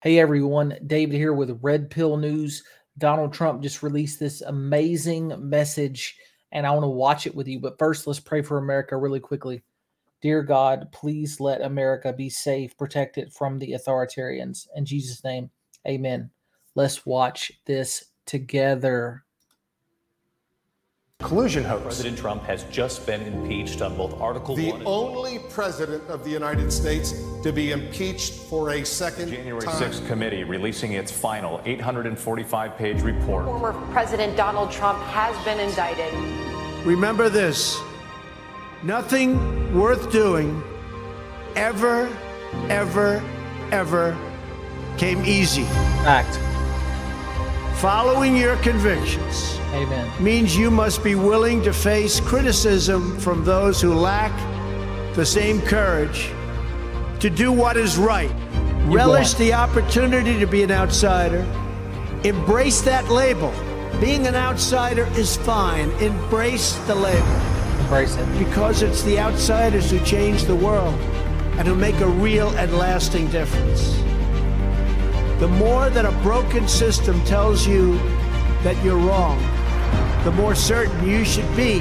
Hey everyone, David here with Red Pill News. Donald Trump just released this amazing message, and I want to watch it with you. But first, let's pray for America really quickly. Dear God, please let America be safe, protected from the authoritarians. In Jesus' name, amen. Let's watch this together collusion hoax. President Trump has just been impeached on both Article the 1 The only president of the United States to be impeached for a second January time. 6th committee releasing its final 845-page report. Former President Donald Trump has been indicted. Remember this. Nothing worth doing ever ever ever came easy. Act. Following your convictions Amen. means you must be willing to face criticism from those who lack the same courage to do what is right. You Relish the opportunity to be an outsider. Embrace that label. Being an outsider is fine. Embrace the label Embrace it. because it's the outsiders who change the world and who make a real and lasting difference. The more that a broken system tells you that you're wrong, the more certain you should be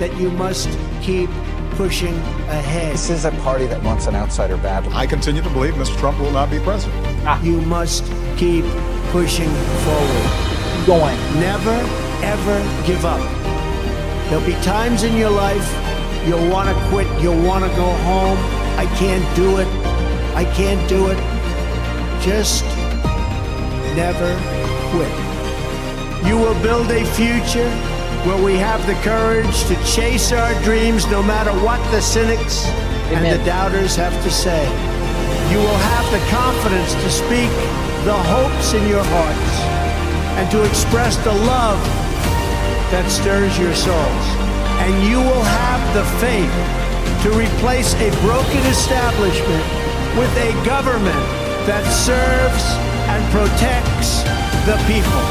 that you must keep pushing ahead. This is a party that wants an outsider badly. I continue to believe Mr. Trump will not be president. Ah. You must keep pushing forward. Going. Never, ever give up. There'll be times in your life you'll want to quit, you'll want to go home. I can't do it. I can't do it. Just never quit. You will build a future where we have the courage to chase our dreams no matter what the cynics and the doubters have to say. You will have the confidence to speak the hopes in your hearts and to express the love that stirs your souls. And you will have the faith to replace a broken establishment with a government that serves and protects the people.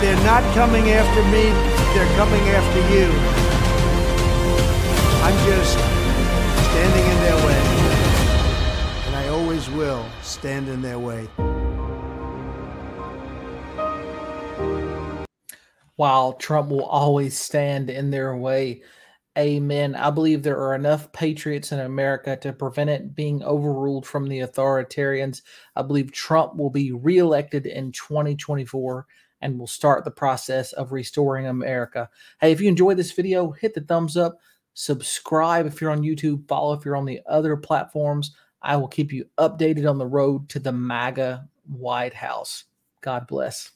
They're not coming after me, they're coming after you. I'm just standing in their way. And I always will stand in their way. while Trump will always stand in their way. Amen. I believe there are enough patriots in America to prevent it being overruled from the authoritarians. I believe Trump will be reelected in 2024 and will start the process of restoring America. Hey, if you enjoyed this video, hit the thumbs up, subscribe if you're on YouTube, follow if you're on the other platforms. I will keep you updated on the road to the MAGA White House. God bless.